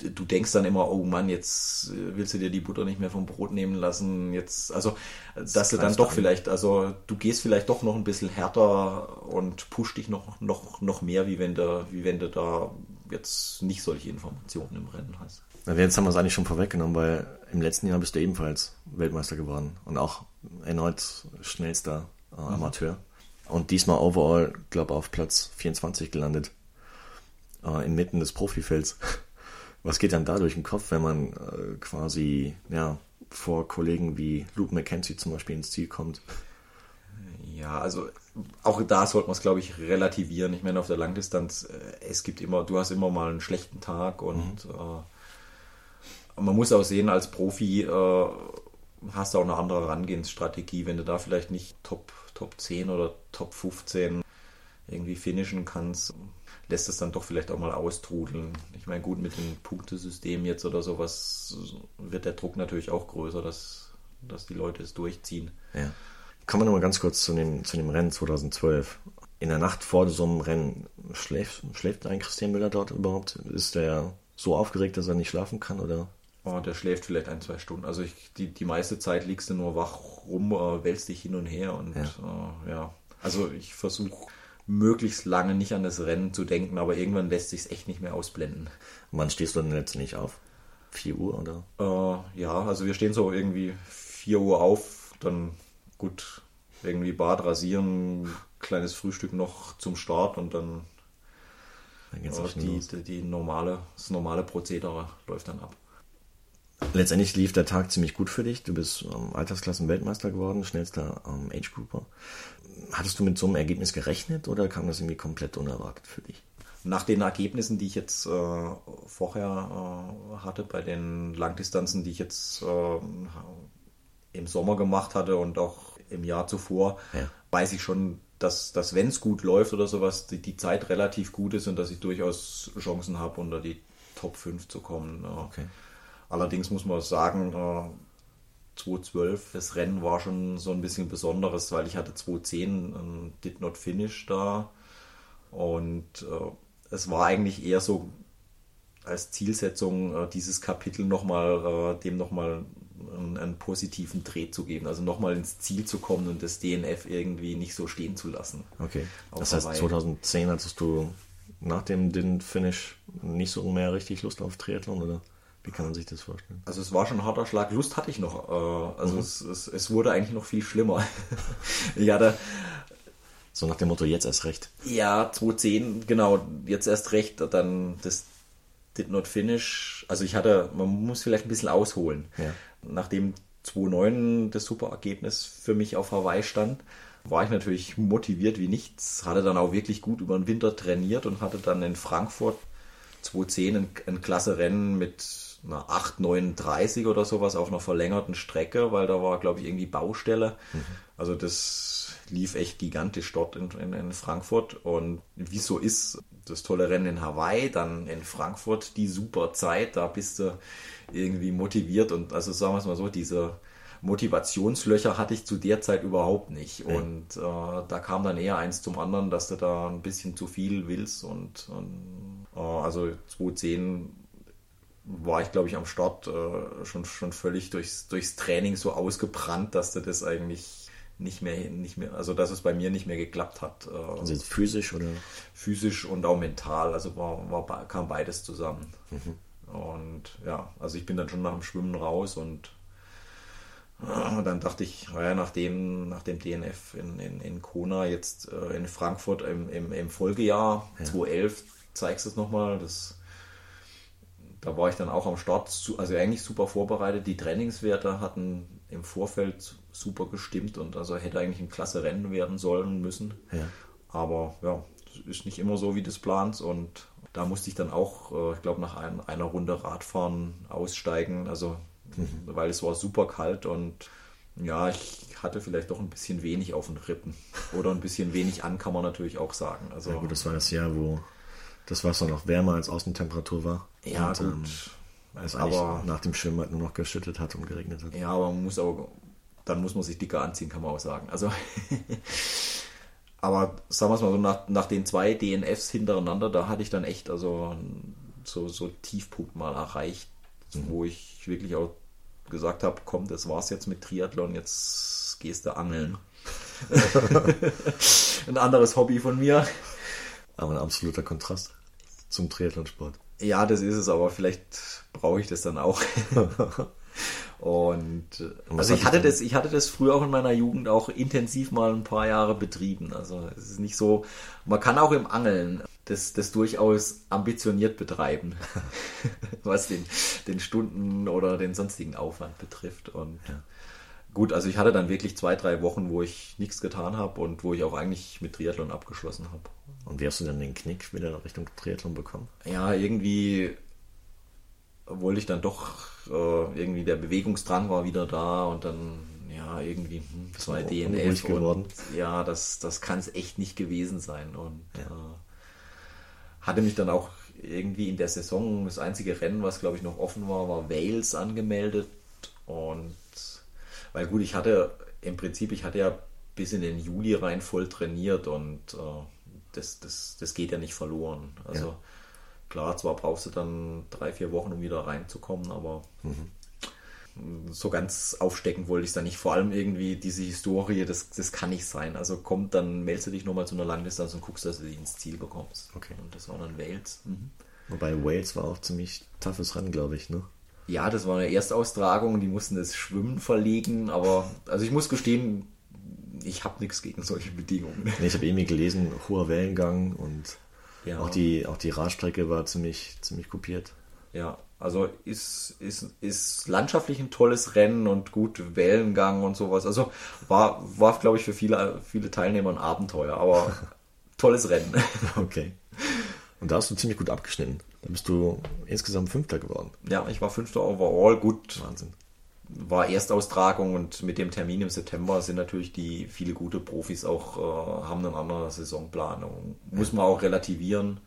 du denkst dann immer, oh Mann, jetzt willst du dir die Butter nicht mehr vom Brot nehmen lassen. Jetzt, also, dass das du dann doch an. vielleicht, also du gehst vielleicht doch noch ein bisschen härter und pusht dich noch, noch, noch mehr, wie wenn du, wie wenn du da jetzt nicht solche Informationen im Rennen hast. Na, jetzt haben wir es eigentlich schon vorweggenommen, weil im letzten Jahr bist du ebenfalls Weltmeister geworden und auch erneut schnellster äh, mhm. Amateur. Und diesmal overall, glaube auf Platz 24 gelandet. Äh, inmitten des Profifelds. Was geht dann da durch den Kopf, wenn man äh, quasi ja, vor Kollegen wie Luke McKenzie zum Beispiel ins Ziel kommt? Ja, also auch da sollte man es, glaube ich, relativieren. Ich meine, auf der Langdistanz, äh, es gibt immer, du hast immer mal einen schlechten Tag und mhm. äh, man muss auch sehen, als Profi äh, hast du auch eine andere Herangehensstrategie, wenn du da vielleicht nicht Top, Top 10 oder Top 15 irgendwie finishen kannst, lässt es dann doch vielleicht auch mal austrudeln. Ich meine, gut, mit dem Punktesystem jetzt oder sowas wird der Druck natürlich auch größer, dass, dass die Leute es durchziehen. Ja. Kommen wir nochmal ganz kurz zu dem, zu dem Rennen 2012. In der Nacht vor so einem Rennen, schläft, schläft ein Christian Müller dort überhaupt? Ist der so aufgeregt, dass er nicht schlafen kann? Oder? Oh, der schläft vielleicht ein, zwei Stunden. Also ich, die, die meiste Zeit liegst du nur wach rum, äh, wälzt dich hin und her und ja. Äh, ja. Also ich versuche möglichst lange nicht an das Rennen zu denken, aber irgendwann lässt sich echt nicht mehr ausblenden. Wann stehst du denn jetzt nicht auf? 4 Uhr oder? Äh, ja, also wir stehen so irgendwie 4 Uhr auf, dann gut, irgendwie Bad rasieren, kleines Frühstück noch zum Start und dann, dann äh, die, die, die, normale, das normale Prozedere läuft dann ab. Letztendlich lief der Tag ziemlich gut für dich. Du bist ähm, Altersklassen-Weltmeister geworden, schnellster ähm, Age Grouper. Hattest du mit so einem Ergebnis gerechnet oder kam das irgendwie komplett unerwartet für dich? Nach den Ergebnissen, die ich jetzt äh, vorher äh, hatte, bei den Langdistanzen, die ich jetzt äh, im Sommer gemacht hatte und auch im Jahr zuvor, ja. weiß ich schon, dass, dass wenn es gut läuft oder sowas, die, die, Zeit relativ gut ist und dass ich durchaus Chancen habe, unter die Top 5 zu kommen. Okay. Allerdings muss man sagen, 2012, das Rennen war schon so ein bisschen besonderes, weil ich hatte 2010 ein Did Not Finish da und äh, es war eigentlich eher so als Zielsetzung, äh, dieses Kapitel nochmal, äh, dem nochmal einen, einen, positiven Dreh zu geben, also nochmal ins Ziel zu kommen und das DNF irgendwie nicht so stehen zu lassen. Okay. Das heißt, 2010 hattest du nach dem DIN Finish nicht so mehr richtig Lust auf Triathlon, oder? Wie kann man sich das vorstellen? Also es war schon ein harter Schlag. Lust hatte ich noch. Äh, also mhm. es, es, es, wurde eigentlich noch viel schlimmer. <laughs> ich hatte so nach dem Motto, jetzt erst recht. Ja, 2010, genau, jetzt erst recht. Dann das Did Not Finish. Also ich hatte, man muss vielleicht ein bisschen ausholen. Ja. Nachdem 2009 das super Ergebnis für mich auf Hawaii stand, war ich natürlich motiviert wie nichts. Hatte dann auch wirklich gut über den Winter trainiert und hatte dann in Frankfurt 2010 ein, ein klasse Rennen mit einer 8,39 oder sowas auf einer verlängerten Strecke, weil da war, glaube ich, irgendwie Baustelle. Mhm. Also das lief echt gigantisch dort in, in, in Frankfurt. Und wie so ist, das tolle Rennen in Hawaii, dann in Frankfurt die super Zeit, da bist du irgendwie motiviert und also sagen wir es mal so, diese Motivationslöcher hatte ich zu der Zeit überhaupt nicht. Ja. Und äh, da kam dann eher eins zum anderen, dass du da ein bisschen zu viel willst und, und äh, also 2010 war ich, glaube ich, am Start äh, schon, schon völlig durchs, durchs Training so ausgebrannt, dass du das eigentlich nicht mehr, nicht mehr, also dass es bei mir nicht mehr geklappt hat. Äh, also physisch oder? Physisch und auch mental, also war, war, kam beides zusammen. Mhm. Und ja, also ich bin dann schon nach dem Schwimmen raus und äh, dann dachte ich, naja, nach dem, nach dem DNF in, in, in Kona, jetzt äh, in Frankfurt im, im, im Folgejahr ja. 2011, zeigst du es nochmal, das da war ich dann auch am Start, also eigentlich super vorbereitet. Die Trainingswerte hatten im Vorfeld super gestimmt und also hätte eigentlich ein klasse Rennen werden sollen müssen. Ja. Aber ja, ist nicht immer so wie des Plans und da musste ich dann auch, äh, ich glaube, nach ein, einer Runde Radfahren aussteigen. Also mhm. weil es war super kalt und ja, ich hatte vielleicht doch ein bisschen wenig auf den Rippen. Oder ein bisschen wenig an, kann man natürlich auch sagen. Also, ja gut, das war das Jahr, wo das Wasser noch wärmer als Außentemperatur war. Ja, und, gut. Ähm, es aber nach dem Schwimmen halt nur noch geschüttet hat und geregnet hat. Ja, aber man muss auch, dann muss man sich dicker anziehen, kann man auch sagen. Also, <laughs> aber sagen wir es mal so, nach, nach den zwei DNFs hintereinander, da hatte ich dann echt also so, so Tiefpunkt mal erreicht, mhm. wo ich wirklich auch gesagt habe, komm, das war's jetzt mit Triathlon, jetzt gehst du angeln. <laughs> <laughs> ein anderes Hobby von mir. Aber ein absoluter Kontrast zum Triathlonsport. Ja, das ist es, aber vielleicht brauche ich das dann auch. <laughs> Und also ich hatte das, ich hatte das früher auch in meiner Jugend auch intensiv mal ein paar Jahre betrieben. Also es ist nicht so, man kann auch im Angeln das, das durchaus ambitioniert betreiben, <laughs> was den, den Stunden oder den sonstigen Aufwand betrifft. Und ja. Gut, also ich hatte dann wirklich zwei, drei Wochen, wo ich nichts getan habe und wo ich auch eigentlich mit Triathlon abgeschlossen habe. Und wie hast du dann den Knick wieder in Richtung Triathlon bekommen? Ja, irgendwie wollte ich dann doch äh, irgendwie der Bewegungsdrang war wieder da und dann ja irgendwie hm, zwei DNF geworden. ja das das kann es echt nicht gewesen sein und ja. äh, hatte mich dann auch irgendwie in der Saison das einzige Rennen was glaube ich noch offen war war Wales angemeldet und weil gut ich hatte im Prinzip ich hatte ja bis in den Juli rein voll trainiert und äh, das, das, das geht ja nicht verloren also ja Klar, zwar brauchst du dann drei, vier Wochen, um wieder reinzukommen, aber mhm. so ganz aufstecken wollte ich es dann nicht. Vor allem irgendwie diese Historie, das, das kann nicht sein. Also kommt, dann meldest du dich nochmal zu einer Langdistanz und guckst, dass du die ins Ziel bekommst. Okay. Und das war dann Wales. Mhm. Wobei Wales war auch ziemlich toughes Rennen, glaube ich, ne? Ja, das war eine Erstaustragung, die mussten das Schwimmen verlegen, aber also ich muss gestehen, ich habe nichts gegen solche Bedingungen. Nee, ich habe irgendwie gelesen, hoher Wellengang und ja. Auch die, auch die Radstrecke war ziemlich, ziemlich kopiert. Ja, also ist, ist, ist landschaftlich ein tolles Rennen und gut Wellengang und sowas. Also war, war glaube ich, für viele, viele Teilnehmer ein Abenteuer, aber <laughs> tolles Rennen. Okay. Und da hast du ziemlich gut abgeschnitten. Da bist du insgesamt Fünfter geworden. Ja, ich war Fünfter overall. Gut. Wahnsinn war Erstaustragung und mit dem Termin im September sind natürlich die viele gute Profis auch äh, haben eine andere Saisonplanung. Muss man auch relativieren.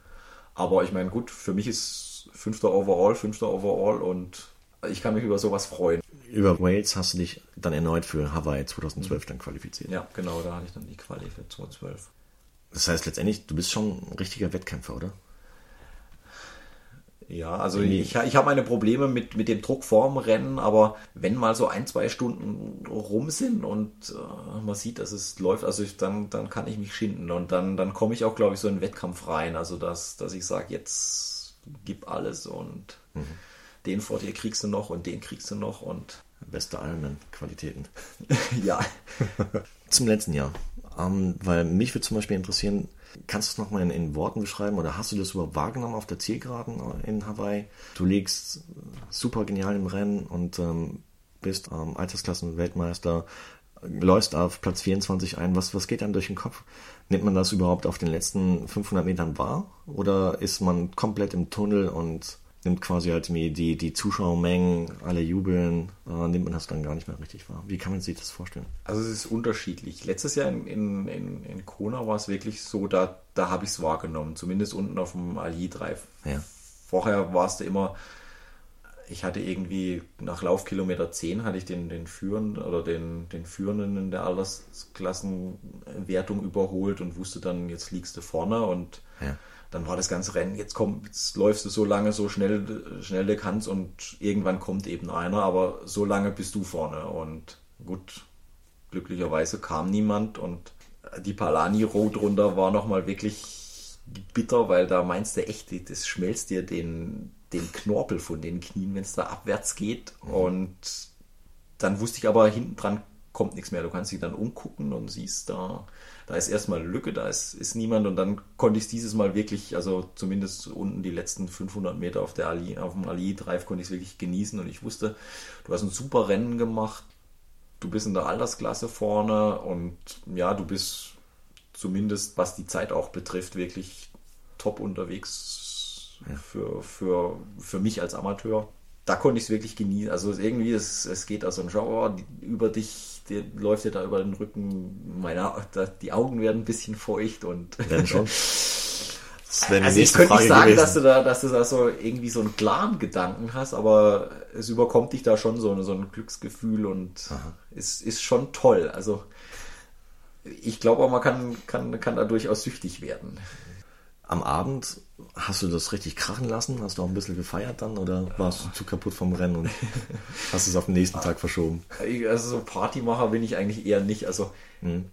Aber ich meine, gut, für mich ist fünfter Overall, fünfter Overall und ich kann mich über sowas freuen. Über Wales hast du dich dann erneut für Hawaii 2012 dann qualifiziert. Ja, genau, da hatte ich dann die Quali für 2012. Das heißt letztendlich, du bist schon ein richtiger Wettkämpfer, oder? Ja, also ich, ich habe meine Probleme mit, mit dem Druck vorm Rennen, aber wenn mal so ein, zwei Stunden rum sind und äh, man sieht, dass es läuft, also ich, dann, dann kann ich mich schinden und dann, dann komme ich auch, glaube ich, so in den Wettkampf rein. Also dass, dass ich sage, jetzt gib alles und mhm. den vor dir kriegst du noch und den kriegst du noch und. Beste Ironman-Qualitäten. <laughs> ja. <laughs> Zum letzten Jahr. Ähm, weil mich würde zum Beispiel interessieren, Kannst du es nochmal in, in Worten beschreiben oder hast du das überhaupt wahrgenommen auf der Zielgeraden in Hawaii? Du liegst super genial im Rennen und ähm, bist ähm, Altersklassen-Weltmeister, läufst auf Platz 24 ein. Was, was geht dann durch den Kopf? Nimmt man das überhaupt auf den letzten 500 Metern wahr? Oder ist man komplett im Tunnel und nimmt quasi halt die, die Zuschauermengen, alle jubeln, äh, nimmt man das dann gar nicht mehr richtig wahr. Wie kann man sich das vorstellen? Also es ist unterschiedlich. Letztes Jahr in, in, in, in Kona war es wirklich so, da, da habe ich es wahrgenommen, zumindest unten auf dem Ali Drive. Ja. Vorher war es da immer, ich hatte irgendwie nach Laufkilometer 10 hatte ich den, den Führenden oder den, den Führenden in der Altersklassenwertung überholt und wusste dann, jetzt liegst du vorne und ja dann war das ganze Rennen, jetzt komm, jetzt läufst du so lange, so schnell, schnell du kannst und irgendwann kommt eben einer, aber so lange bist du vorne. Und gut, glücklicherweise kam niemand und die Palani Road runter war nochmal wirklich bitter, weil da meinst du echt, das schmelzt dir den, den Knorpel von den Knien, wenn es da abwärts geht. Mhm. Und dann wusste ich aber, hinten dran kommt nichts mehr. Du kannst dich dann umgucken und siehst da da ist erstmal eine Lücke, da ist, ist niemand und dann konnte ich es dieses Mal wirklich, also zumindest unten die letzten 500 Meter auf, der Ali, auf dem Ali Drive konnte ich es wirklich genießen und ich wusste, du hast ein super Rennen gemacht, du bist in der Altersklasse vorne und ja, du bist zumindest was die Zeit auch betrifft, wirklich top unterwegs für, für, für mich als Amateur. Da konnte ich es wirklich genießen. Also irgendwie, es, es geht also ein Schauer über dich, der läuft dir da über den Rücken, meine, die Augen werden ein bisschen feucht und. Werden schon. <laughs> Das wäre also ich könnte nicht sagen, dass du da, dass du da so irgendwie so einen klaren Gedanken hast, aber es überkommt dich da schon so, so ein Glücksgefühl und es ist schon toll. Also ich glaube auch, man kann, kann, kann da durchaus süchtig werden. Am Abend hast du das richtig krachen lassen? Hast du auch ein bisschen gefeiert dann oder warst du zu kaputt vom Rennen und <laughs> hast es auf den nächsten Tag verschoben? Also so Partymacher bin ich eigentlich eher nicht. Also hm.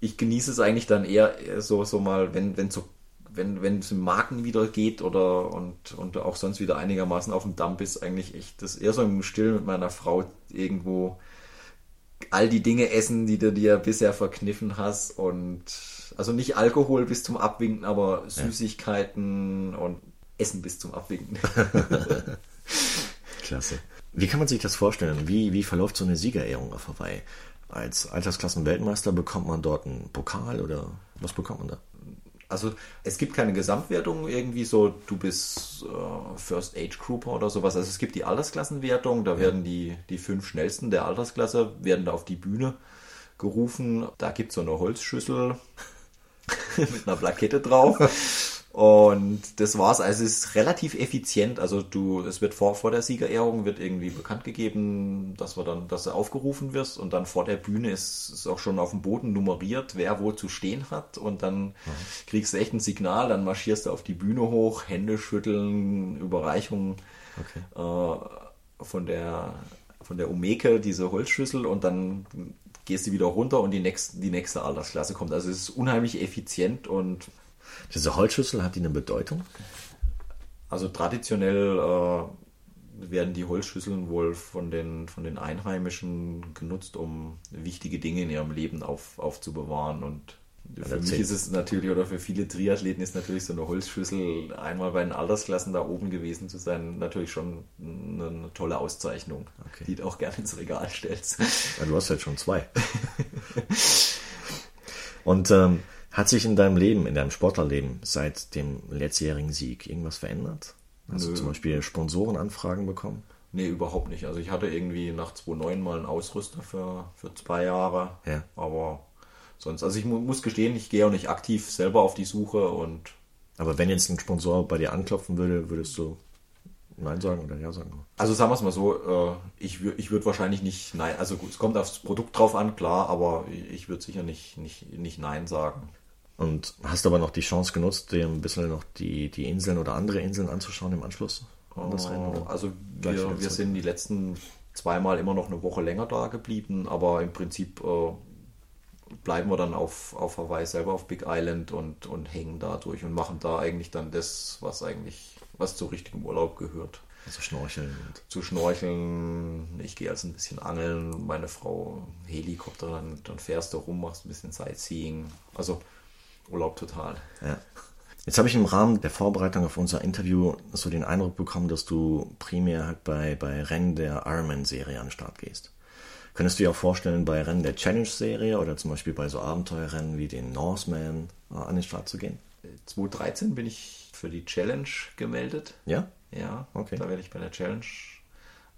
ich genieße es eigentlich dann eher so, so mal, wenn, wenn so wenn, wenn es im Marken wieder geht oder und, und auch sonst wieder einigermaßen auf dem Dump ist, eigentlich echt das eher so im Stillen mit meiner Frau irgendwo all die Dinge essen, die du dir bisher verkniffen hast und also nicht Alkohol bis zum Abwinken, aber Süßigkeiten ja. und Essen bis zum Abwinken. <laughs> Klasse. Wie kann man sich das vorstellen? Wie, wie verläuft so eine Siegerehrung auf Hawaii? Als Altersklassenweltmeister bekommt man dort einen Pokal oder was bekommt man da? Also es gibt keine Gesamtwertung irgendwie so, du bist äh, First Age Grouper oder sowas. Also es gibt die Altersklassenwertung, da ja. werden die, die fünf schnellsten der Altersklasse werden da auf die Bühne gerufen. Da gibt es so eine Holzschüssel <laughs> mit einer Plakette drauf. Und das war's. Also es ist relativ effizient. Also du, es wird vor, vor der Siegerehrung wird irgendwie bekannt gegeben, dass wir dann, dass du aufgerufen wirst und dann vor der Bühne ist, ist auch schon auf dem Boden nummeriert, wer wo zu stehen hat und dann mhm. kriegst du echt ein Signal, dann marschierst du auf die Bühne hoch, Hände schütteln, Überreichung okay. äh, von der von der Omeke, diese Holzschüssel und dann gehst du wieder runter und die nächste, die nächste Altersklasse kommt. Also es ist unheimlich effizient und diese Holzschüssel, hat die eine Bedeutung? Also traditionell äh, werden die Holzschüsseln wohl von den, von den Einheimischen genutzt, um wichtige Dinge in ihrem Leben auf, aufzubewahren. Und für mich ist es natürlich, oder für viele Triathleten ist natürlich so eine Holzschüssel, einmal bei den Altersklassen da oben gewesen zu sein, natürlich schon eine, eine tolle Auszeichnung, okay. die du auch gerne ins Regal stellst. Ja, du hast halt schon zwei. Und ähm, hat sich in deinem Leben, in deinem Sportlerleben seit dem letztjährigen Sieg irgendwas verändert? Hast Nö. du zum Beispiel Sponsorenanfragen bekommen? Nee, überhaupt nicht. Also ich hatte irgendwie nach 2009 mal einen Ausrüster für, für zwei Jahre. Ja. Aber sonst, also ich mu muss gestehen, ich gehe auch nicht aktiv selber auf die Suche und. Aber wenn jetzt ein Sponsor bei dir anklopfen würde, würdest du Nein sagen oder Ja sagen? Also sagen wir es mal so, äh, ich, ich würde wahrscheinlich nicht Nein, also gut, es kommt aufs Produkt drauf an, klar, aber ich würde sicher nicht, nicht, nicht Nein sagen. Und hast aber noch die Chance genutzt, dir ein bisschen noch die, die Inseln oder andere Inseln anzuschauen im Anschluss an das Rennen? Also wir, wir sind die letzten zweimal immer noch eine Woche länger da geblieben, aber im Prinzip äh, bleiben wir dann auf, auf Hawaii selber auf Big Island und, und hängen da durch und machen da eigentlich dann das, was eigentlich, was zu richtigem Urlaub gehört. Also schnorcheln. Zu schnorcheln. Ich gehe also ein bisschen angeln. Meine Frau Helikopter, dann, dann fährst du rum, machst ein bisschen Sightseeing. Also Urlaub total. Ja. Jetzt habe ich im Rahmen der Vorbereitung auf unser Interview so den Eindruck bekommen, dass du primär halt bei, bei Rennen der Ironman-Serie an den Start gehst. Könntest du dir auch vorstellen, bei Rennen der Challenge-Serie oder zum Beispiel bei so Abenteuerrennen wie den Norseman äh, an den Start zu gehen? 2013 bin ich für die Challenge gemeldet. Ja? Ja, okay. Da werde ich bei der Challenge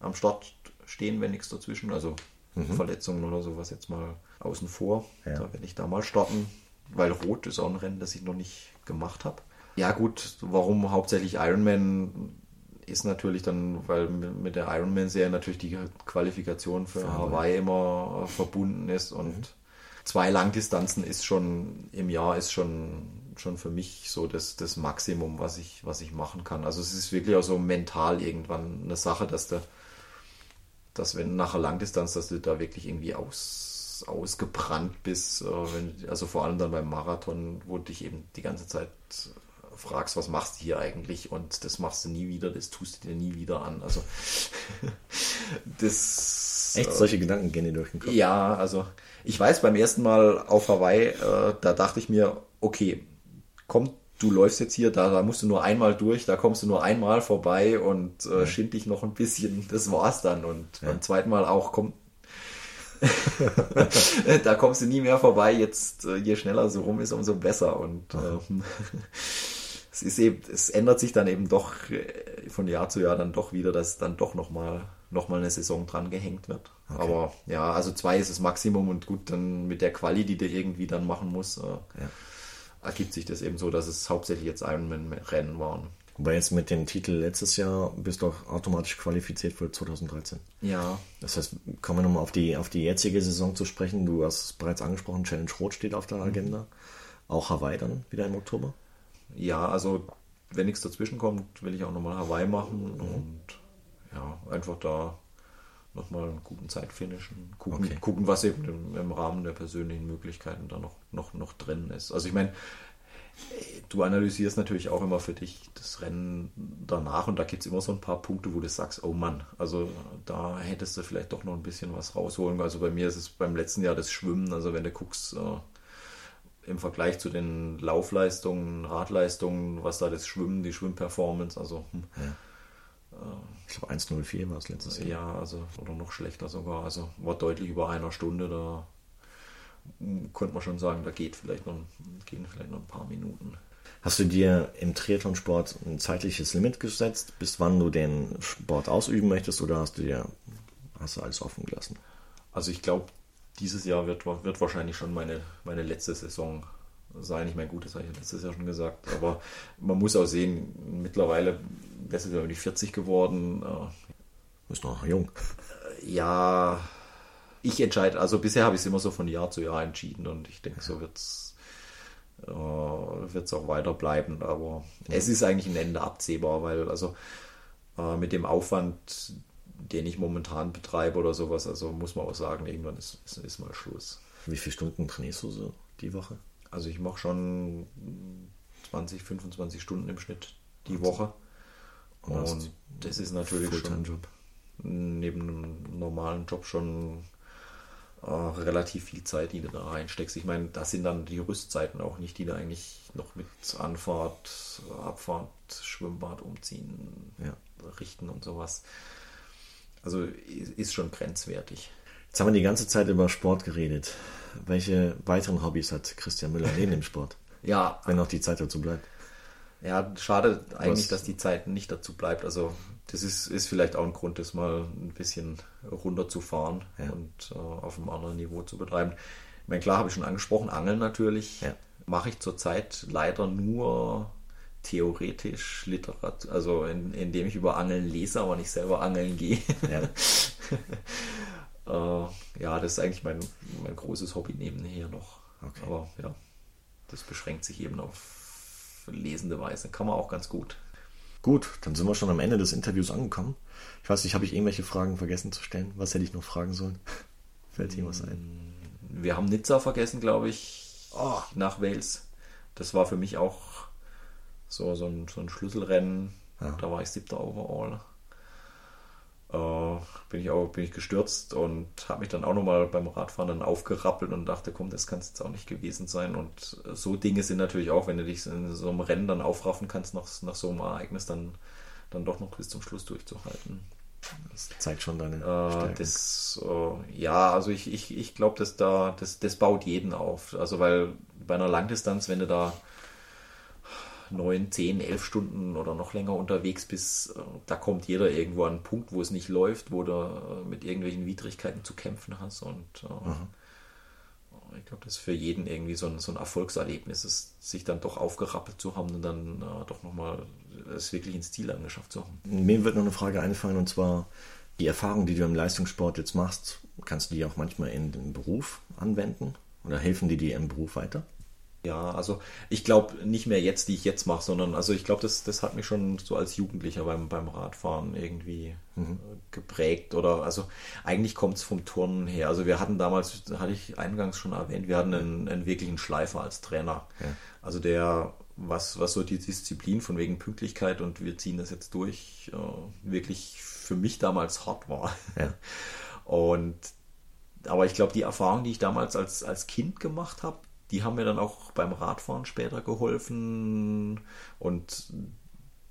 am Start stehen, wenn nichts dazwischen, also mhm. Verletzungen oder sowas jetzt mal außen vor. Ja. Da werde ich da mal starten weil Rot ist auch ein Rennen, das ich noch nicht gemacht habe. Ja gut, warum hauptsächlich Ironman ist natürlich dann, weil mit der Ironman-Serie natürlich die Qualifikation für, für Hawaii immer verbunden ist und mhm. zwei Langdistanzen ist schon im Jahr ist schon schon für mich so das, das Maximum, was ich, was ich machen kann. Also es ist wirklich auch so mental irgendwann eine Sache, dass du, dass wenn nach einer Langdistanz, dass du da wirklich irgendwie aus ausgebrannt bist, äh, wenn, also vor allem dann beim Marathon, wo dich eben die ganze Zeit fragst, was machst du hier eigentlich und das machst du nie wieder, das tust du dir nie wieder an. Also <laughs> das. Echt, solche Gedanken gehen dir durch den Kopf? Ja, also ich weiß, beim ersten Mal auf Hawaii, äh, da dachte ich mir, okay, komm, du läufst jetzt hier, da, da musst du nur einmal durch, da kommst du nur einmal vorbei und äh, schind dich noch ein bisschen, das war's dann. Und ja. beim zweiten Mal auch, komm, <laughs> da kommst du nie mehr vorbei. Jetzt, äh, je schneller so rum ist, umso besser. Und äh, <laughs> es ist eben, es ändert sich dann eben doch äh, von Jahr zu Jahr dann doch wieder, dass dann doch nochmal noch mal eine Saison dran gehängt wird. Okay. Aber ja, also zwei ist das Maximum und gut, dann mit der Quali, die der irgendwie dann machen muss, äh, ja. ergibt sich das eben so, dass es hauptsächlich jetzt Ironman-Rennen waren. Wobei jetzt mit dem Titel letztes Jahr bist du auch automatisch qualifiziert für 2013. Ja. Das heißt, kommen wir nochmal auf die, auf die jetzige Saison zu sprechen. Du hast es bereits angesprochen, Challenge Rot steht auf der Agenda. Mhm. Auch Hawaii dann wieder im Oktober? Ja, also wenn nichts dazwischen kommt, will ich auch nochmal Hawaii machen mhm. und ja, einfach da nochmal einen guten Zeit finishen. Gucken, okay. gucken was eben im, im, Rahmen der persönlichen Möglichkeiten da noch, noch, noch drin ist. Also ich meine, du analysierst natürlich auch immer für dich das Rennen danach und da gibt es immer so ein paar Punkte, wo du sagst, oh Mann, also da hättest du vielleicht doch noch ein bisschen was rausholen. Also bei mir ist es beim letzten Jahr das Schwimmen, also wenn du guckst, äh, im Vergleich zu den Laufleistungen, Radleistungen, was da das Schwimmen, die Schwimmperformance, also hm, ja. äh, ich glaube 1,04 war es letztes Jahr. Ja, also oder noch schlechter sogar, also war deutlich über einer Stunde da könnte man schon sagen, da geht vielleicht noch, gehen vielleicht noch ein paar Minuten. Hast du dir im Triathlonsport ein zeitliches Limit gesetzt, bis wann du den Sport ausüben möchtest, oder hast du dir hast du alles offen gelassen? Also ich glaube, dieses Jahr wird, wird wahrscheinlich schon meine, meine letzte Saison sein. Ich meine, gut, das habe ich letztes Jahr schon gesagt, aber man muss auch sehen, mittlerweile, letztes Jahr bin ich 40 geworden. Du bist noch jung. Ja, ich entscheide, also bisher habe ich es immer so von Jahr zu Jahr entschieden und ich denke, so wird es äh, auch weiter bleiben. Aber ja. es ist eigentlich ein Ende absehbar, weil also äh, mit dem Aufwand, den ich momentan betreibe oder sowas, also muss man auch sagen, irgendwann ist, ist, ist mal Schluss. Wie viele Stunden trainierst du so die Woche? Also ich mache schon 20, 25 Stunden im Schnitt die Woche. Und das ist natürlich schon neben einem normalen Job schon äh, relativ viel Zeit, die du da reinsteckst. Ich meine, das sind dann die Rüstzeiten auch nicht, die da eigentlich noch mit Anfahrt, Abfahrt, Schwimmbad umziehen, ja. richten und sowas. Also ist schon grenzwertig. Jetzt haben wir die ganze Zeit über Sport geredet. Welche weiteren Hobbys hat Christian Müller neben dem Sport? Ja. Wenn noch die Zeit dazu bleibt. Ja, schade eigentlich, Was? dass die Zeit nicht dazu bleibt. Also das ist, ist vielleicht auch ein Grund, das mal ein bisschen runterzufahren ja. und äh, auf einem anderen Niveau zu betreiben. Ich meine, klar habe ich schon angesprochen, Angeln natürlich. Ja. Mache ich zurzeit leider nur theoretisch Literatur, also in, indem ich über Angeln lese, aber nicht selber angeln gehe. Ja, <laughs> äh, ja das ist eigentlich mein, mein großes Hobby nebenher noch. Okay. Aber ja, das beschränkt sich eben auf lesende Weise. Kann man auch ganz gut. Gut, dann sind wir schon am Ende des Interviews angekommen. Ich weiß nicht, habe ich irgendwelche Fragen vergessen zu stellen? Was hätte ich noch fragen sollen? <laughs> Fällt dir was ein? Wir haben Nizza vergessen, glaube ich, oh. nach Wales. Das war für mich auch so, so, ein, so ein Schlüsselrennen. Ja. Da war ich siebter Overall äh, bin ich auch bin ich gestürzt und habe mich dann auch nochmal beim Radfahren dann aufgerappelt und dachte, komm, das kann es jetzt auch nicht gewesen sein. Und so Dinge sind natürlich auch, wenn du dich in so einem Rennen dann aufraffen kannst nach, nach so einem Ereignis, dann, dann doch noch bis zum Schluss durchzuhalten. Das zeigt schon deine äh, das, äh, Ja, also ich, ich, ich glaube, dass da, das, das baut jeden auf. Also weil bei einer Langdistanz, wenn du da neun, zehn, elf Stunden oder noch länger unterwegs bist, äh, da kommt jeder irgendwo an einen Punkt, wo es nicht läuft, wo du äh, mit irgendwelchen Widrigkeiten zu kämpfen hast. Und äh, ich glaube, das ist für jeden irgendwie so ein, so ein Erfolgserlebnis, ist, sich dann doch aufgerappelt zu haben und dann äh, doch nochmal es wirklich ins Ziel angeschafft zu haben. Mir wird noch eine Frage einfallen und zwar die Erfahrung, die du im Leistungssport jetzt machst, kannst du die auch manchmal in den Beruf anwenden oder helfen die dir im Beruf weiter? Ja, also ich glaube nicht mehr jetzt, die ich jetzt mache, sondern also ich glaube, das, das hat mich schon so als Jugendlicher beim, beim Radfahren irgendwie mhm. geprägt oder also eigentlich kommt es vom Turnen her. Also wir hatten damals, hatte ich eingangs schon erwähnt, wir hatten einen, einen wirklichen Schleifer als Trainer. Ja. Also der, was, was so die Disziplin von wegen Pünktlichkeit und wir ziehen das jetzt durch, äh, wirklich für mich damals hart war. Ja. <laughs> Und aber ich glaube, die Erfahrung, die ich damals als, als Kind gemacht habe, die haben mir dann auch beim Radfahren später geholfen und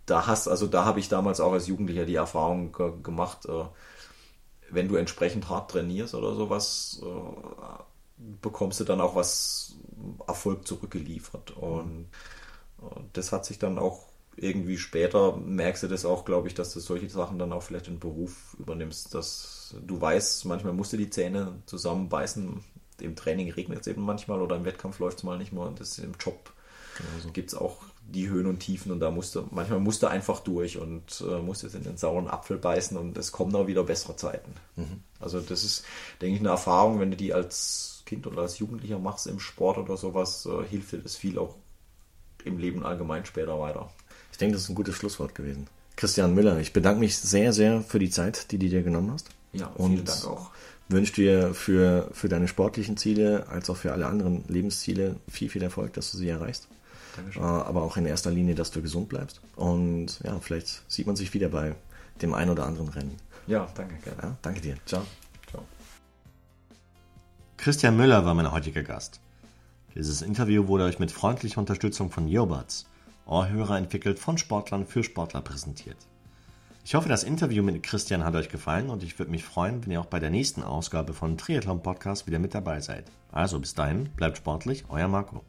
da hast, also da habe ich damals auch als Jugendlicher die Erfahrung ge gemacht, äh, wenn du entsprechend hart trainierst oder sowas, äh, bekommst du dann auch was Erfolg zurückgeliefert. Und Das hat sich dann auch irgendwie später, merkst du das auch, glaube ich, dass du solche Sachen dann auch vielleicht in Beruf übernimmst, dass du weißt, manchmal musst du die Zähne zusammenbeißen. Im Training regnet es eben manchmal oder im Wettkampf läuft es mal nicht mehr. Und das im Job genau gibt es auch die Höhen und Tiefen und da musste manchmal musste einfach durch und äh, musste in den sauren Apfel beißen und es kommen auch wieder bessere Zeiten. Mhm. Also das ist, denke ich, eine Erfahrung, wenn du die als Kind oder als Jugendlicher machst im Sport oder sowas, äh, hilft dir das viel auch im Leben allgemein später weiter. Ich denke, das ist ein gutes Schlusswort gewesen. Christian Müller, ich bedanke mich sehr, sehr für die Zeit, die du dir genommen hast. Ja, vielen und Dank auch. Wünsche dir für, für deine sportlichen Ziele als auch für alle anderen Lebensziele viel, viel Erfolg, dass du sie erreichst. Dankeschön. Äh, aber auch in erster Linie, dass du gesund bleibst. Und ja, vielleicht sieht man sich wieder bei dem einen oder anderen Rennen. Ja, danke. Gerne. Ja, danke dir. Ciao. Ciao. Christian Müller war mein heutiger Gast. Dieses Interview wurde euch mit freundlicher Unterstützung von Yobuds, Ohrhörer entwickelt von Sportlern für Sportler präsentiert. Ich hoffe, das Interview mit Christian hat euch gefallen und ich würde mich freuen, wenn ihr auch bei der nächsten Ausgabe von Triathlon Podcast wieder mit dabei seid. Also bis dahin, bleibt sportlich, euer Marco.